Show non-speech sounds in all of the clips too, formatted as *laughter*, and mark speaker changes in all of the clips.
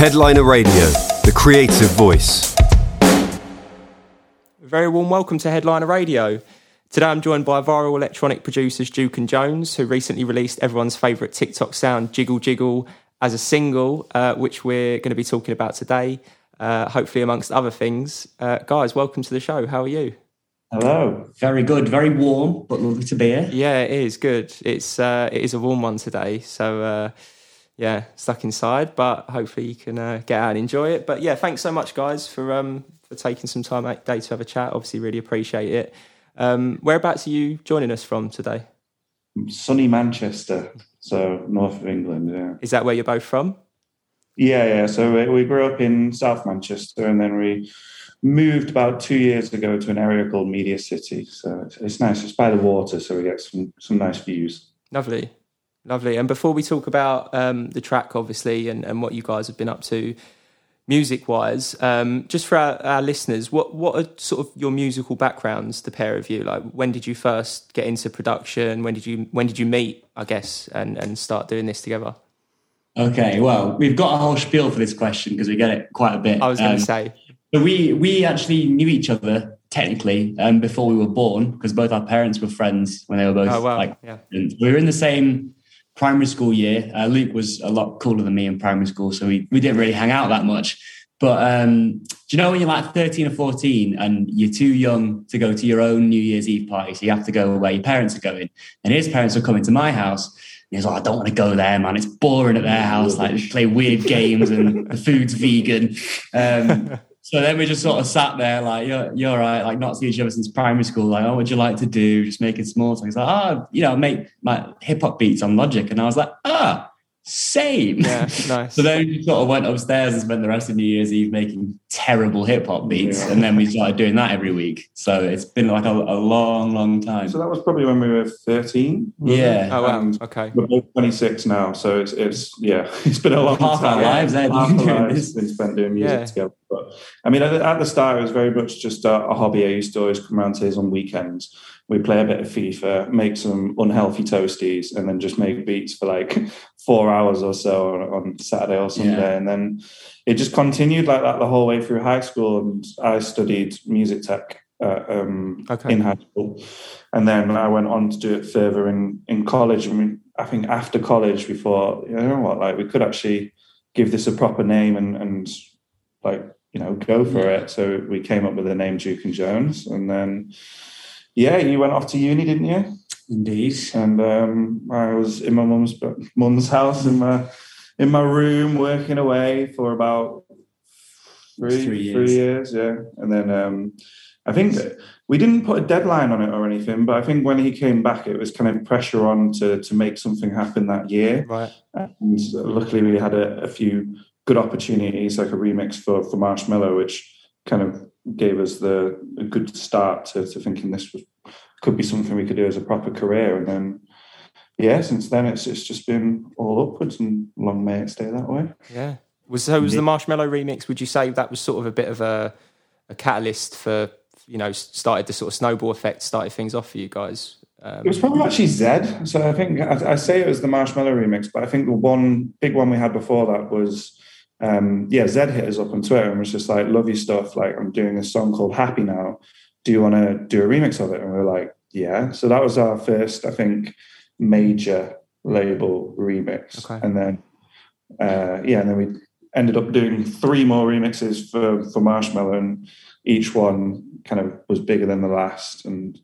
Speaker 1: Headliner Radio, the creative voice.
Speaker 2: Very warm welcome to Headliner Radio. Today I'm joined by viral electronic producers Duke and Jones, who recently released everyone's favourite TikTok sound, Jiggle Jiggle, as a single, uh, which we're going to be talking about today, uh, hopefully amongst other things. Uh, guys, welcome to the show. How are you?
Speaker 3: Hello. Very good. Very warm, but lovely to be here.
Speaker 2: Yeah, it is good. It's uh, it is a warm one today, so uh, yeah, stuck inside, but hopefully you can uh, get out and enjoy it. But yeah, thanks so much, guys, for um, for taking some time out day to have a chat. Obviously, really appreciate it. Um, whereabouts are you joining us from today?
Speaker 3: Sunny Manchester, so north of England. Yeah.
Speaker 2: Is that where you're both from?
Speaker 3: Yeah, yeah. So we, we grew up in South Manchester, and then we moved about two years ago to an area called Media City. So it's, it's nice. It's by the water, so we get some some nice views.
Speaker 2: Lovely. Lovely. And before we talk about um, the track, obviously, and, and what you guys have been up to music wise, um, just for our, our, listeners, what, what are sort of your musical backgrounds, the pair of you? Like, when did you first get into production? When did you when did you meet, I guess, and, and start doing this together?
Speaker 4: Okay, well, we've got a whole spiel for this question because we get it quite a bit.
Speaker 2: I was going to um, say.
Speaker 4: But we we actually knew each other technically um, before we were born because both our parents were friends when they were both oh, wow. like yeah. we were in the same primary school year. Uh, Luke was a lot cooler than me in primary school, so we, we didn't really hang out that much. But um, do you know when you're like 13 or 14 and you're too young to go to your own New Year's Eve party, so you have to go where your parents are going? And his parents were coming to my house. And he's like, I don't want to go there, man. It's boring at their house. Like, they play weird games and the food's vegan. Um, *laughs* so then we just sort of sat there like, you're, you're right, like not seen each other since primary school. Like, oh, what would you like to do? Just making small talk. Like, oh, you know, make my hip hop beats on Logic. And I was like, ah, same.
Speaker 2: Yeah, *laughs* nice.
Speaker 4: so then we sort of went upstairs and spent the rest of New Year's Eve making terrible hip hop beats. Yeah. And then we started doing that every week. So it's been like a, a long, long time.
Speaker 3: So that was probably when we were 13.
Speaker 4: Yeah.
Speaker 2: It? Oh, wow. Okay.
Speaker 3: We're both 26 now. So it's, it's yeah, *laughs* it's been a long
Speaker 4: Half
Speaker 3: time.
Speaker 4: our lives eh, there.
Speaker 3: Half our lives been spent doing music yeah. together. But I mean, at, at, the start, it was very much just a, a hobby. I used to always come around to his on weekends we play a bit of FIFA, make some unhealthy toasties, and then just make beats for like four hours or so on, on Saturday or Sunday. Yeah. And then it just continued like that the whole way through high school. And I studied music tech uh, um, okay. in high school. And then I went on to do it further in, in college. I mean, I think after college, we thought, you know what, like we could actually give this a proper name and, and like, you know, go for yeah. it. So we came up with the name Duke and Jones. And then, yeah, you went off to uni, didn't you?
Speaker 4: Indeed.
Speaker 3: And um, I was in my mum's mum's house in my in my room working away for about three three years. Three years yeah, and then um, I think we didn't put a deadline on it or anything, but I think when he came back, it was kind of pressure on to to make something happen that year.
Speaker 2: Right.
Speaker 3: And luckily, we had a, a few good opportunities, like a remix for for Marshmello, which kind of gave us the a good start to, to thinking this was, could be something we could do as a proper career. And then, yeah, since then it's it's just been all upwards, and long may it stay that way.
Speaker 2: Yeah. Was so was the Marshmello remix? Would you say that was sort of a bit of a, a catalyst for you know started the sort of snowball effect, started things off for you guys?
Speaker 3: Um, it was probably actually Zedd. So I think I, I, say it was the Marshmello remix, but I think the one big one we had before that was um, yeah, Zedd hit us up on Twitter and was just like, love your stuff. Like, I'm doing a song called Happy Now. Do you want to do a remix of it? And we are like, yeah. So that was our first, I think, major label remix. Okay. And then, uh, yeah, and then we ended up doing three more remixes for, for Marshmello, and each one kind of was bigger than the last. And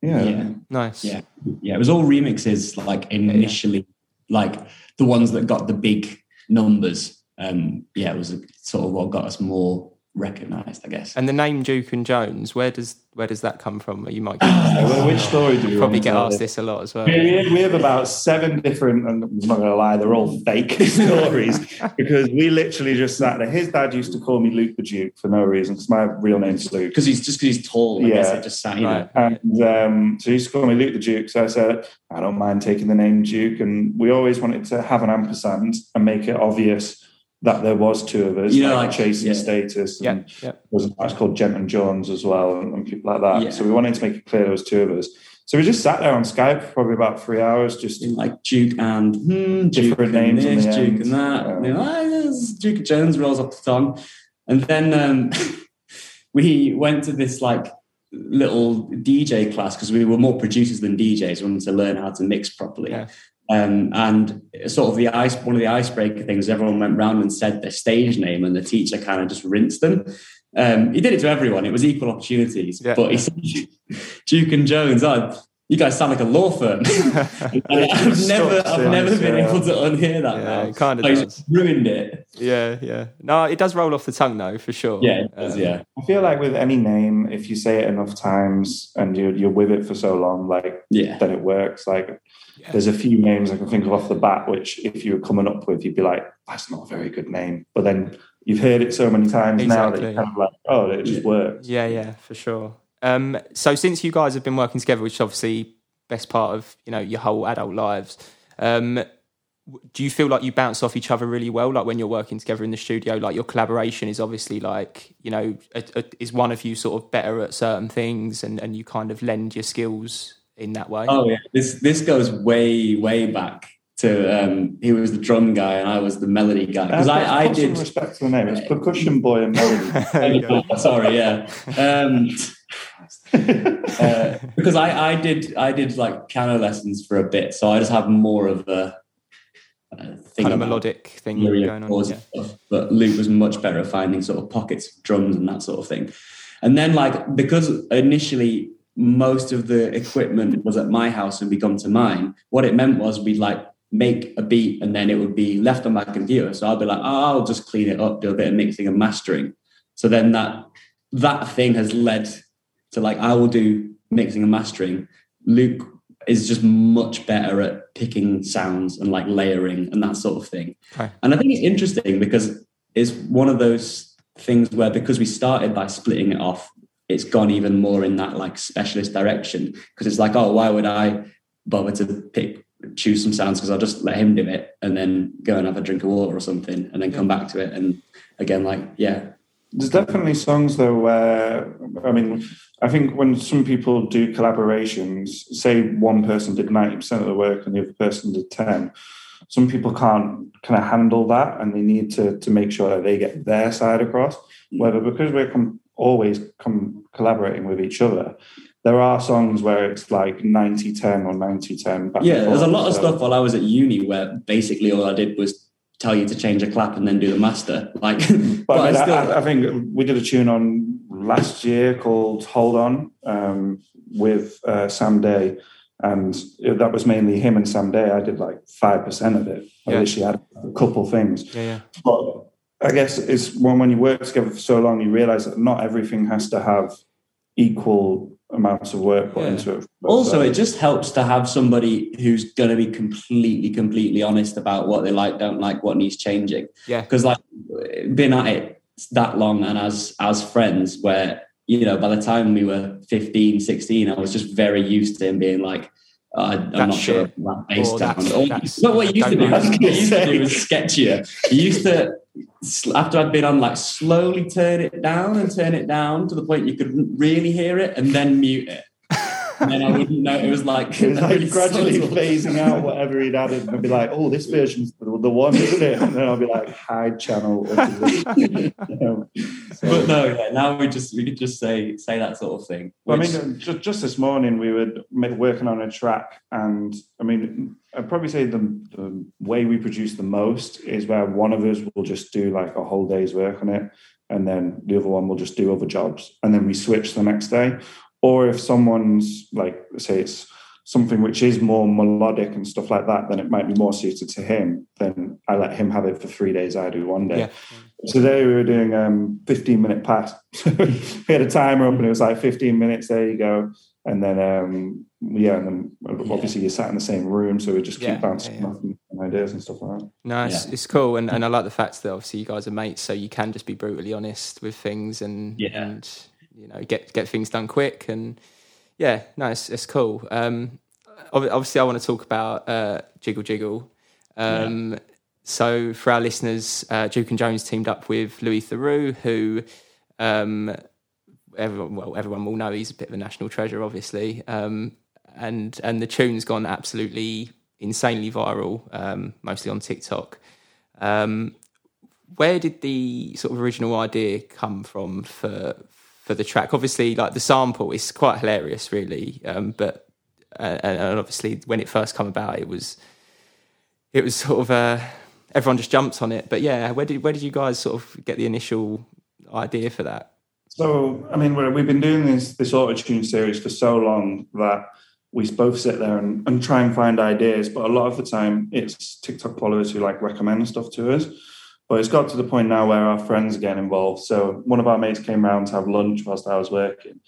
Speaker 3: yeah.
Speaker 2: yeah. Nice.
Speaker 4: Yeah. Yeah. It was all remixes, like initially, yeah. like the ones that got the big numbers um, yeah, it was sort of what got us more recognised, I guess.
Speaker 2: And the name Duke and Jones, where does where does that come from? You might
Speaker 3: get well, which story do you
Speaker 2: probably get asked this a lot as well.
Speaker 3: We, we have about seven different, and I'm not going to lie, they're all fake *laughs* stories because we literally just sat there. His dad used to call me Luke the Duke for no reason because my real name's Luke.
Speaker 4: Because he's just because he's tall. I yeah, guess it just sat. You right.
Speaker 3: And um, so he used to call me Luke the Duke. So I said, I don't mind taking the name Duke, and we always wanted to have an ampersand and make it obvious that there was two of us, you know, like, like chasing yeah. status, and yeah, yeah. there was a match called Gent and Jawns as well, and, and people like that. Yeah. So we wanted to make it clear there was two of us. So we just sat there on Skype for probably about three hours, just
Speaker 4: in like Duke and hmm, different names, this, Duke and that. Yeah. You know, ah, Duke Jones rolls off the tongue, and then um, *laughs* we went to this like little DJ class because we were more producers than DJs. We wanted to learn how to mix properly. Yeah. Um, and sort of the ice, one of the icebreaker things, everyone went round and said their stage name, and the teacher kind of just rinsed them. Um, he did it to everyone. It was equal opportunities. Yeah. But he said, Duke and Jones, oh, you guys sound like a law firm. *laughs* *laughs* I've never, I've never been yeah. able to unhear that. Yeah,
Speaker 2: it kind of does.
Speaker 4: ruined it.
Speaker 2: Yeah, yeah. No, it does roll off the tongue though, for sure.
Speaker 4: Yeah, does, um, yeah.
Speaker 3: I feel like with any name, if you say it enough times and you're, you're with it for so long, like, yeah, then it works. Like, yeah. there's a few names I can think of off the bat, which if you were coming up with, you'd be like, that's not a very good name. But then you've heard it so many times exactly. now that you're kind of like, oh, it just works.
Speaker 2: Yeah, yeah, for sure. Um, so since you guys have been working together, which is obviously best part of you know your whole adult lives, um, do you feel like you bounce off each other really well? Like when you're working together in the studio, like your collaboration is obviously like you know a, a, is one of you sort of better at certain things, and and you kind of lend your skills in that way.
Speaker 4: Oh yeah, this this goes way way back to um, he was the drum guy and I was the melody guy because I, I did
Speaker 3: respect to the name. It's percussion boy and melody. *laughs*
Speaker 4: Sorry, yeah. Um, *laughs* uh, because I, I did I did like piano lessons for a bit, so I just have more of a,
Speaker 2: a thing kind of melodic thing going on. Yeah.
Speaker 4: Stuff. But Luke was much better at finding sort of pockets of drums and that sort of thing. And then like because initially most of the equipment was at my house and we come to mine, what it meant was we'd like make a beat and then it would be left on my computer. So I'd be like, oh, I'll just clean it up, do a bit of mixing and mastering. So then that that thing has led to like I will do mixing and mastering. Luke is just much better at picking sounds and like layering and that sort of thing. Okay. And I think it's interesting because it's one of those things where because we started by splitting it off, it's gone even more in that like specialist direction. Because it's like, oh, why would I bother to pick choose some sounds because I'll just let him do it and then go and have a drink of water or something and then come back to it. And again, like, yeah.
Speaker 3: There's definitely songs though where, I mean, I think when some people do collaborations, say one person did 90% of the work and the other person did 10, some people can't kind of handle that and they need to, to make sure that they get their side across. Mm. Whether because we're com- always com- collaborating with each other, there are songs where it's like 90 10 or 90 10.
Speaker 4: Yeah, there's a lot so. of stuff while I was at uni where basically all I did was tell you to change a clap and then do the master. *laughs* Like,
Speaker 3: but, but I, mean, I, still... I, I, think we did a tune on last year called Hold On um, with uh, Sam Day. And that was mainly him and Sam Day. I did like 5% of it. I yeah. literally had a couple things.
Speaker 2: Yeah, yeah.
Speaker 3: But I guess it's when, when you work together for so long, you realize that not everything has to have equal amounts of work put yeah. into it.
Speaker 4: But also, it just helps to have somebody who's going to be completely, completely honest about what they like, don't like, what needs changing.
Speaker 2: Yeah.
Speaker 4: Because like being at it that long and as as friends, where you know by the time we were 15, 16, I was just very used to him being like. Uh, I'm not sure that bass oh, down. That's, what you used to do, what *laughs* you used to do was sketchier. You used to after I'd been on, like slowly turn it down and turn it down to the point you could really hear it, and then mute it. And then I wouldn't know. It was like
Speaker 3: it was like *laughs* really gradually subtle. phasing out whatever he'd added, and be like, "Oh, this version's the, the one, *laughs* isn't it?" And then I'll be like, "Hide channel." you *laughs*
Speaker 4: know, um, so. But no, yeah. Now we just we could just say say that sort of thing.
Speaker 3: Which... Well, I mean, just, just this morning we were working on a track, and I mean, I'd probably say the, the way we produce the most is where one of us will just do like a whole day's work on it, and then the other one will just do other jobs, and then we switch the next day. Or if someone's like, say it's something which is more melodic and stuff like that, then it might be more suited to him. Then I let him have it for three days. I do one day. Yeah. Today we were doing um 15 minute pass. *laughs* we had a timer up and it was like 15 minutes. There you go. And then um yeah, and then obviously yeah. you sat in the same room, so we just keep yeah, bouncing yeah, yeah. ideas and stuff like that.
Speaker 2: Nice, it's, cool, and and I like the fact that obviously you guys are mates, so you can just be brutally honest with things and
Speaker 4: yeah.
Speaker 2: and you know get get things done quick and yeah, nice. It's, cool. Um, obviously, I want to talk about uh, Jiggle Jiggle. Um, yeah. So, for our listeners, uh, Duke and Jones teamed up with Louis Theroux, who um, everyone well everyone will know he's a bit of a national treasure, obviously. Um, and and the tune's gone absolutely insanely viral, um, mostly on TikTok. Um, where did the sort of original idea come from for for the track? Obviously, like the sample is quite hilarious, really. Um, but uh, and obviously, when it first came about, it was it was sort of uh, everyone just jumped on it. But yeah, where did where did you guys sort of get the initial idea for that?
Speaker 3: So, I mean, we've been doing this this auto tune series for so long that we both sit there and, and try and find ideas. But a lot of the time, it's TikTok followers who like recommend stuff to us. But it's got to the point now where our friends are getting involved. So one of our mates came round to have lunch whilst I was working,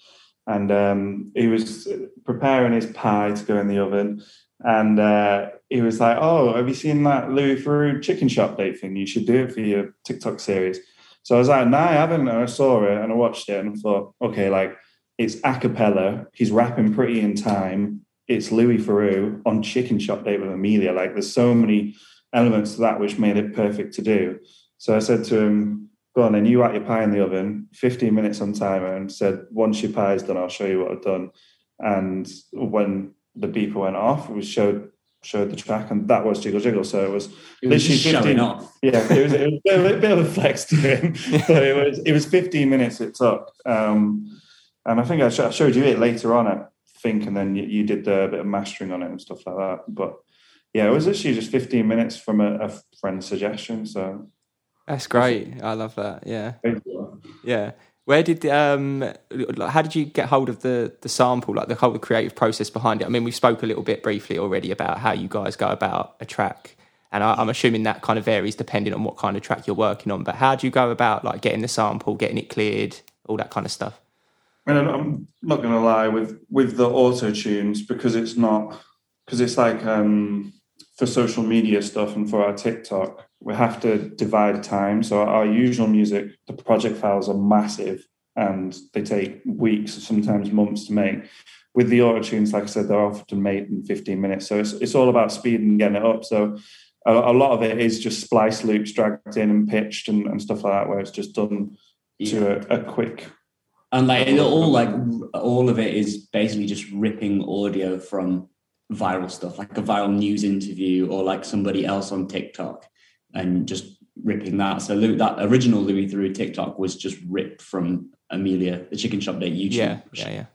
Speaker 3: and um, he was preparing his pie to go in the oven. And uh, he was like, "Oh, have you seen that Louis Theroux chicken shop date thing? You should do it for your TikTok series." So I was like, "No, nah, I haven't." And I saw it and I watched it and I thought, "Okay, like it's a cappella. He's rapping pretty in time. It's Louis Theroux on Chicken Shop Date with Amelia. Like there's so many elements to that which made it perfect to do. So I said to him, go on then, you at your pie in the oven, 15 minutes on timer, and said, once your pie is done, I'll show you what I've done. And when the beeper went off, we showed showed the track, and that was Jiggle Jiggle. So it was,
Speaker 4: it was literally 15, off.
Speaker 3: Yeah, it was, it was a, bit, bit of a flex to him. *laughs* so it was it was 15 minutes it took. Um, and I think I, sh- I, showed you it later on at Think, and then you, you, did the bit of mastering on it and stuff like that. But yeah, it was actually just 15 minutes from a, a friend's suggestion. So
Speaker 2: that's great. I love that. Yeah. Yeah. Where did um how did you get hold of the the sample, like the whole creative process behind it? I mean, we spoke a little bit briefly already about how you guys go about a track, and I, am assuming that kind of varies depending on what kind of track you're working on. But how do you go about like getting the sample, getting it cleared, all that kind of stuff?
Speaker 3: I mean, I'm not going to lie with with the auto tunes because it's not because it's like um for social media stuff and for our TikTok, we have to divide time. So our usual music, the project files are massive and they take weeks, sometimes months to make. With the auto tunes, like I said, they're often made in 15 minutes. So it's, it's all about speed and getting it up. So a, a lot of it is just splice loops dragged in and pitched and, and stuff like that, where it's just done yeah. to a, a quick
Speaker 4: and like it all like all of it is basically just ripping audio from viral stuff, like a viral news interview or like somebody else on TikTok and just ripping that. So that original Louis Theroux TikTok was just ripped from Amelia, the chicken shop day YouTube.
Speaker 2: Yeah, yeah, yeah.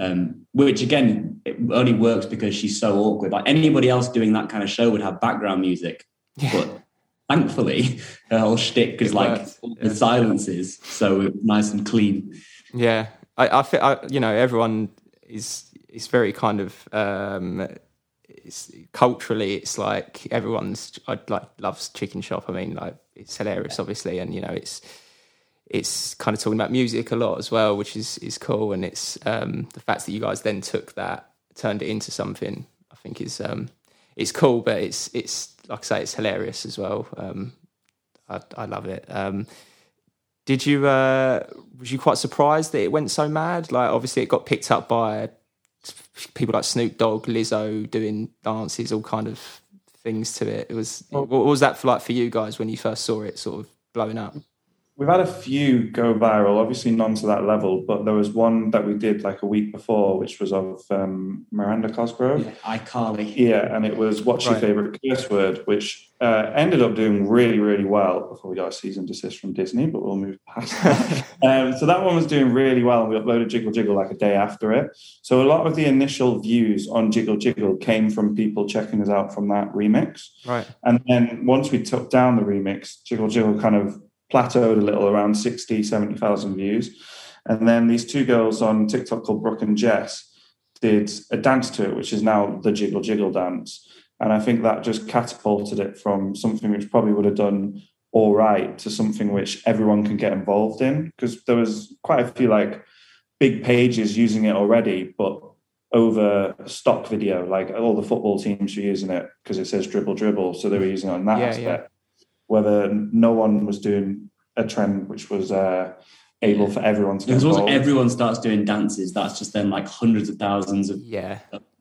Speaker 4: Um, which again, it only works because she's so awkward. Like anybody else doing that kind of show would have background music, yeah. but thankfully, her whole shtick is like yeah. the silences, so nice and clean.
Speaker 2: Yeah, I, I, feel, I, you know, everyone is it's very kind of um, it's culturally it's like everyone's I like loves chicken shop. I mean, like it's hilarious, obviously, and you know it's it's kind of talking about music a lot as well, which is is cool. And it's um, the fact that you guys then took that, turned it into something. I think is um, it's cool, but it's it's like I say, it's hilarious as well. Um, I, I love it. Um, did you uh, was you quite surprised that it went so mad? Like obviously it got picked up by people like Snoop Dogg, Lizzo doing dances, all kind of things to it. It was what was that for like for you guys when you first saw it sort of blowing up?
Speaker 3: We've had a few go viral, obviously none to that level, but there was one that we did like a week before, which was of um, Miranda Cosgrove.
Speaker 4: Yeah, iCarly.
Speaker 3: Yeah, and it was What's Your Favorite Curse Word, which uh, ended up doing really, really well before we got a cease and desist from Disney, but we'll move past that. *laughs* um, so that one was doing really well, and we uploaded Jiggle Jiggle like a day after it. So a lot of the initial views on Jiggle Jiggle came from people checking us out from that remix.
Speaker 2: Right.
Speaker 3: And then once we took down the remix, Jiggle Jiggle kind of plateaued a little around 60, 70,000 views. And then these two girls on TikTok called Brooke and Jess did a dance to it, which is now the Jiggle Jiggle dance. And I think that just catapulted it from something which probably would have done all right to something which everyone can get involved in. Because there was quite a few like big pages using it already, but over stock video, like all the football teams were using it because it says dribble dribble. So they were using it on that yeah, aspect. Yeah whether no one was doing a trend which was uh, able yeah. for everyone to do.
Speaker 4: because once everyone starts doing dances that's just then like hundreds of thousands of
Speaker 2: yeah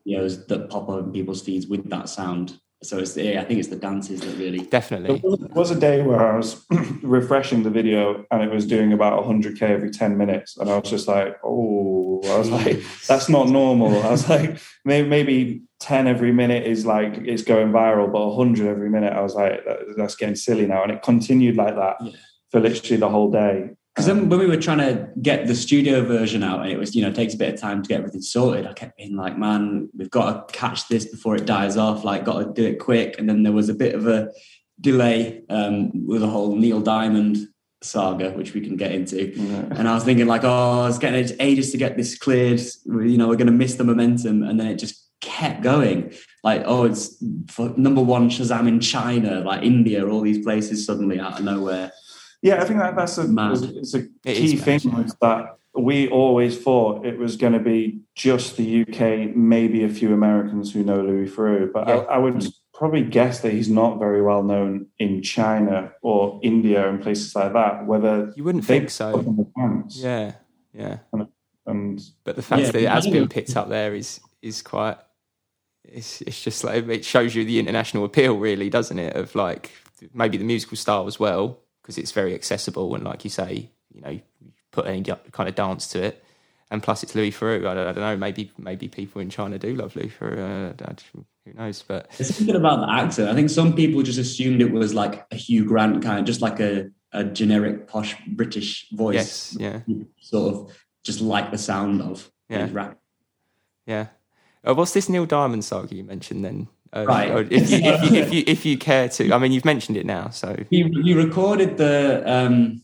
Speaker 4: videos that pop up in people's feeds with that sound so it's yeah, I think it's the dances that really
Speaker 2: definitely.
Speaker 3: There was, a day where I was *clears throat* refreshing the video and it was doing about 100k every 10 minutes, and I was just like, oh, I was like, *laughs* that's not normal. I was like, maybe maybe 10 every minute is like it's going viral, but 100 every minute, I was like, that's getting silly now, and it continued like that yeah. for literally the whole day.
Speaker 4: Because then when we were trying to get the studio version out, and it was, you know, takes a bit of time to get everything sorted, I kept being like, man, we've got to catch this before it dies off, like, got to do it quick. And then there was a bit of a delay um, with the whole Neil Diamond saga, which we can get into. And I was thinking, like, oh, it's getting ages to get this cleared. You know, we're going to miss the momentum. And then it just kept going. Like, oh, it's number one Shazam in China, like India, all these places suddenly out of nowhere.
Speaker 3: Yeah, I think that that's a, it's a key thing that we always thought it was going to be just the UK, maybe a few Americans who know Louis Theroux, but yeah. I, I, would probably guess that he's not very well known in China or India and places like that. Whether
Speaker 2: you wouldn't think so, yeah, yeah.
Speaker 3: And, and
Speaker 2: but the fact yeah, that it has been picked up there is is quite. It's it's just like it shows you the international appeal, really, doesn't it? Of like maybe the musical style as well because it's very accessible and, like you say, you know, you put any kind of dance to it. And plus, it's Louis Theroux. I don't, I don't know. Maybe maybe people in China do love Louis Theroux. Uh, who knows? But
Speaker 4: there's something about the accent. I think some people just assumed it was like a Hugh Grant kind, of just like a, a generic posh British voice.
Speaker 2: Yes, yeah.
Speaker 4: Sort of just like the sound of
Speaker 2: yeah, rap. Yeah. Uh, what's this Neil Diamond saga you mentioned then?
Speaker 4: Uh, right.
Speaker 2: If you, if, you, if, you, if you care to, I mean, you've mentioned it now, so
Speaker 4: you you recorded the um,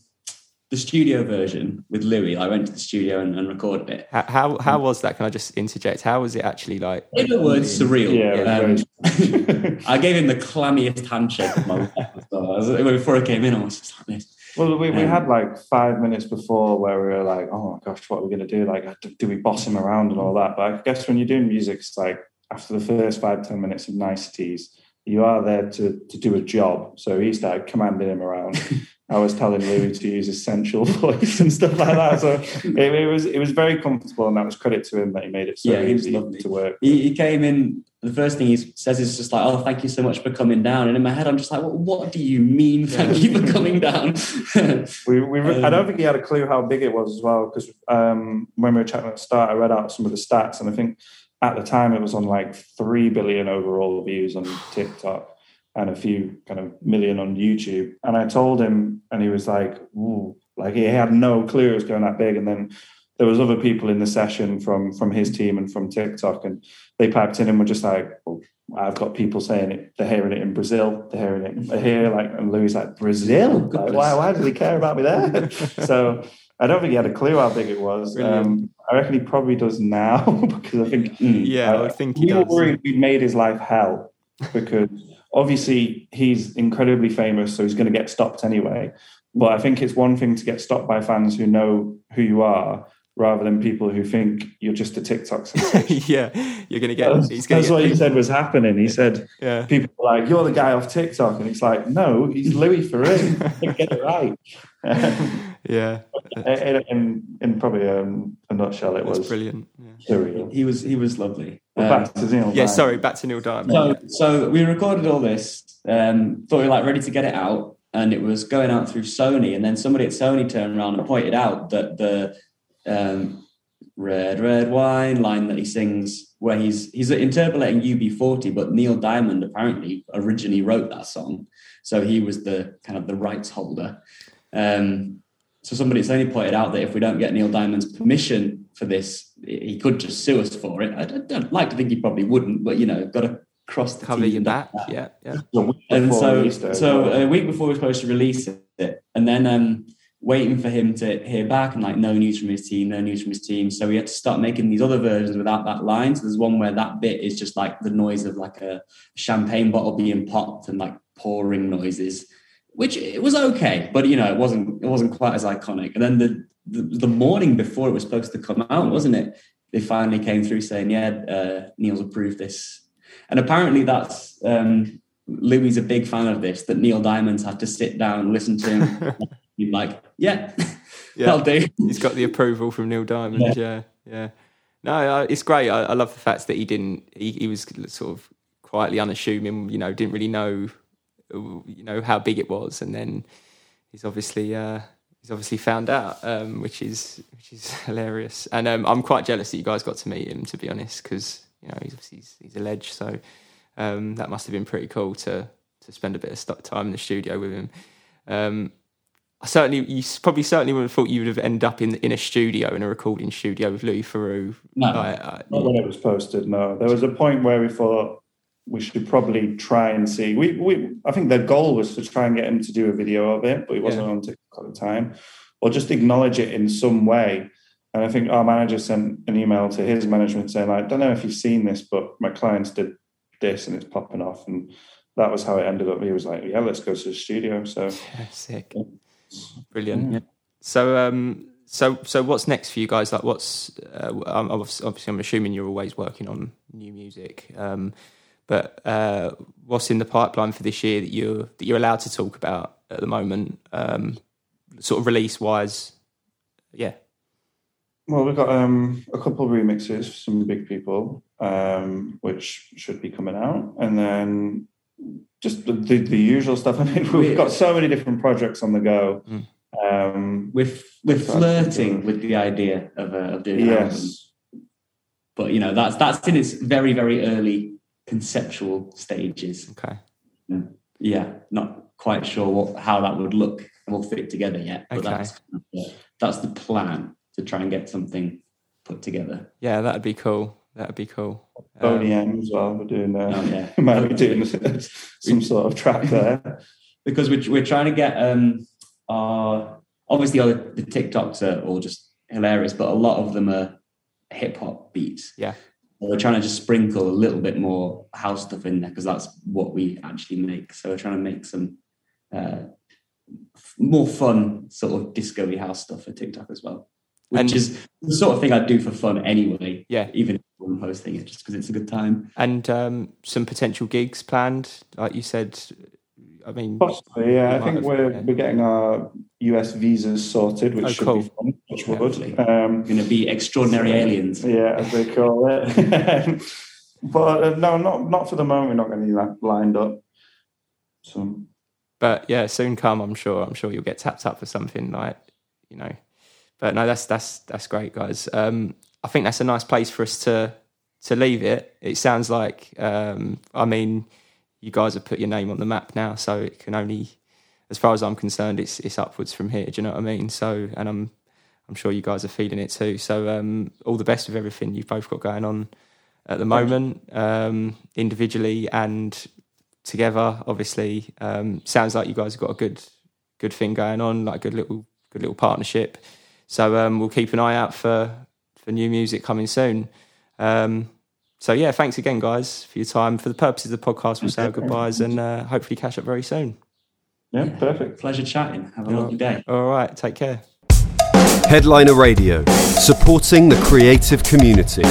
Speaker 4: the studio version with Louis. I went to the studio and, and recorded it.
Speaker 2: How, how, how was that? Can I just interject? How was it actually like?
Speaker 4: In a word, surreal. Yeah. Um, *laughs* I gave him the clammiest handshake of my life before I came in. I was just like this.
Speaker 3: Well, we, we um, had like five minutes before where we were like, oh my gosh, what are we going to do? Like, do we boss him around and all that? But I guess when you're doing music, it's like after the first five ten minutes of niceties, you are there to, to do a job. So he started commanding him around. *laughs* I was telling Louis to use essential voice and stuff like that. So it, it, was it was very comfortable, and that was credit to him that he made it so yeah, easy to work.
Speaker 4: He, he, came in. The first thing he says is just like, "Oh, thank you so much for coming down." And in my head, I'm just like, well, "What do you mean? Thank you for coming down." *laughs*
Speaker 3: we, we um, I don't think he had a clue how big it was as well because um, when we were chatting at the start, I read out some of the stats, and I think at the time it was on like 3 billion overall views on TikTok and a few kind of million on YouTube. And I told him, and he was like, Ooh, like he had no clue it was going that big. And then there was other people in the session from from his team and from TikTok, and they piped in and were just like, oh, I've got people saying it. They're hearing it in Brazil. They're hearing it here. Like, and Louis like Brazil. Like, why? Why does he care about me there? *laughs* so I don't think he had a *laughs* clue how big it was. Um, I reckon he probably does now *laughs* because I think
Speaker 2: mm, yeah, uh, I think he
Speaker 3: we worried we made his life hell because obviously he's incredibly famous, so he's going to get stopped anyway. But I think it's one thing to get stopped by fans who know who you are, rather than people who think you're just a TikTok
Speaker 2: sensation. *laughs* yeah, you're going to get.
Speaker 3: That's,
Speaker 2: he's
Speaker 3: gonna that's get what he said was happening. He said, yeah. people are like, "You're the guy off TikTok," and it's like, "No, he's Louis Theroux. *laughs* get it right." *laughs*
Speaker 2: yeah.
Speaker 3: In, in, in probably um, a nutshell, it
Speaker 2: That's
Speaker 3: was
Speaker 2: brilliant. Yeah.
Speaker 4: He was he was lovely.
Speaker 3: Um, back to Neil.
Speaker 2: Yeah, sorry, back to Neil Diamond.
Speaker 4: So, so we recorded all this. Um, thought we were like ready to get it out, and it was going out through Sony. And then somebody at Sony turned around and pointed out that the um, "Red Red Wine" line that he sings, where he's he's interpolating UB40, but Neil Diamond apparently originally wrote that song, so he was the kind of the rights holder. Um, so somebody at Sony pointed out that if we don't get Neil Diamond's permission for this, he could just sue us for it. I don't like to think he probably wouldn't, but you know, got to cross the
Speaker 2: cover your back. Yeah, yeah.
Speaker 4: And so, so a week before we were supposed to release it, and then um, waiting for him to hear back, and like no news from his team, no news from his team. So we had to start making these other versions without that line. So there's one where that bit is just like the noise of like a champagne bottle being popped and like pouring noises which it was okay, but you know, it wasn't it wasn't quite as iconic. And then the the, the morning before it was supposed to come out, wasn't it? They finally came through saying, "Yeah, uh, Neil's approved this," and apparently that's um, Louis a big fan of this. That Neil Diamond's had to sit down and listen to him, *laughs* like, "Yeah, yeah, *laughs* I'll do."
Speaker 2: He's got the approval from Neil Diamond. Yeah, yeah. yeah. No, it's great. I, I, love the fact that he didn't. He, he was sort of quietly unassuming. You know, didn't really know, you know, how big it was, and then he's obviously uh, he's obviously found out, um, which is which is *laughs* hilarious. And um, I'm quite jealous that you guys got to meet him, to be honest, because you know he's he's, he's a ledge. So um, that must have been pretty cool to to spend a bit of time in the studio with him. I certainly, you probably certainly would have thought you would have ended up in in a studio in a recording studio with Louis Theroux.
Speaker 3: No, uh, not when it was posted. No, there was a point where we thought we should probably try and see. We, we, I think the goal was to try and get him to do a video of it, but he wasn't yeah. on TikTok at the time, or just acknowledge it in some way. And I think our manager sent an email to his management saying, "I don't know if you've seen this, but my clients did this, and it's popping off." And that was how it ended up. He was like, "Yeah, let's go to the studio." So *laughs*
Speaker 2: yeah, sick. Brilliant. Yeah. So, um, so, so what's next for you guys? Like, what's uh, obviously, I'm assuming you're always working on new music. Um, but uh, what's in the pipeline for this year that you're that you're allowed to talk about at the moment, um, sort of release wise? Yeah.
Speaker 3: Well, we've got um, a couple of remixes, some big people, um, which should be coming out, and then just the, the, the, usual stuff. *laughs* I mean, we've got so many different projects on the go. Mm. Um,
Speaker 4: we're we're flirting with the idea of, uh, of doing yes. album, but you know that's that's in its very very early conceptual stages.
Speaker 2: Okay.
Speaker 4: Yeah, not quite sure what how that would look and will fit together yet. But okay. that's that's the plan to try and get something put together.
Speaker 2: Yeah, that'd be cool. That'd be cool.
Speaker 3: Boney um, M as well. We're doing uh, oh, yeah. *laughs* might be doing *laughs* some sort of track there
Speaker 4: because we're we're trying to get um our obviously all the, the TikToks are all just hilarious, but a lot of them are hip hop beats.
Speaker 2: Yeah
Speaker 4: we're trying to just sprinkle a little bit more house stuff in there because that's what we actually make. So we're trying to make some uh, more fun sort of disco house stuff for TikTok as well, which and, is the sort of thing I'd do for fun anyway.
Speaker 2: Yeah,
Speaker 4: even if I'm posting it just because it's a good time.
Speaker 2: And um, some potential gigs planned, like you said, I mean,
Speaker 3: possibly, yeah. I think have, we're yeah. we're getting our US visas sorted, which oh, should cool. be fun. Which
Speaker 4: yeah, would. Um, going to be extraordinary so, aliens,
Speaker 3: yeah, as they call it. *laughs* but uh, no, not not for the moment. We're not going to be that lined up. So,
Speaker 2: but yeah, soon come. I'm sure. I'm sure you'll get tapped up for something like you know. But no, that's that's that's great, guys. Um, I think that's a nice place for us to to leave it. It sounds like, um, I mean you guys have put your name on the map now, so it can only, as far as I'm concerned, it's it's upwards from here. Do you know what I mean? So, and I'm I'm sure you guys are feeling it too. So, um, all the best with everything you've both got going on at the moment, um, individually and together. Obviously, um, sounds like you guys have got a good good thing going on, like a good little good little partnership. So, um, we'll keep an eye out for for new music coming soon. Um, so yeah, thanks again, guys, for your time. For the purposes of the podcast, we'll say our goodbyes and uh, hopefully catch up very soon.
Speaker 3: Yeah, perfect.
Speaker 4: Pleasure chatting. Have a lovely day.
Speaker 2: All right, take care.
Speaker 1: Headliner Radio, supporting the creative community.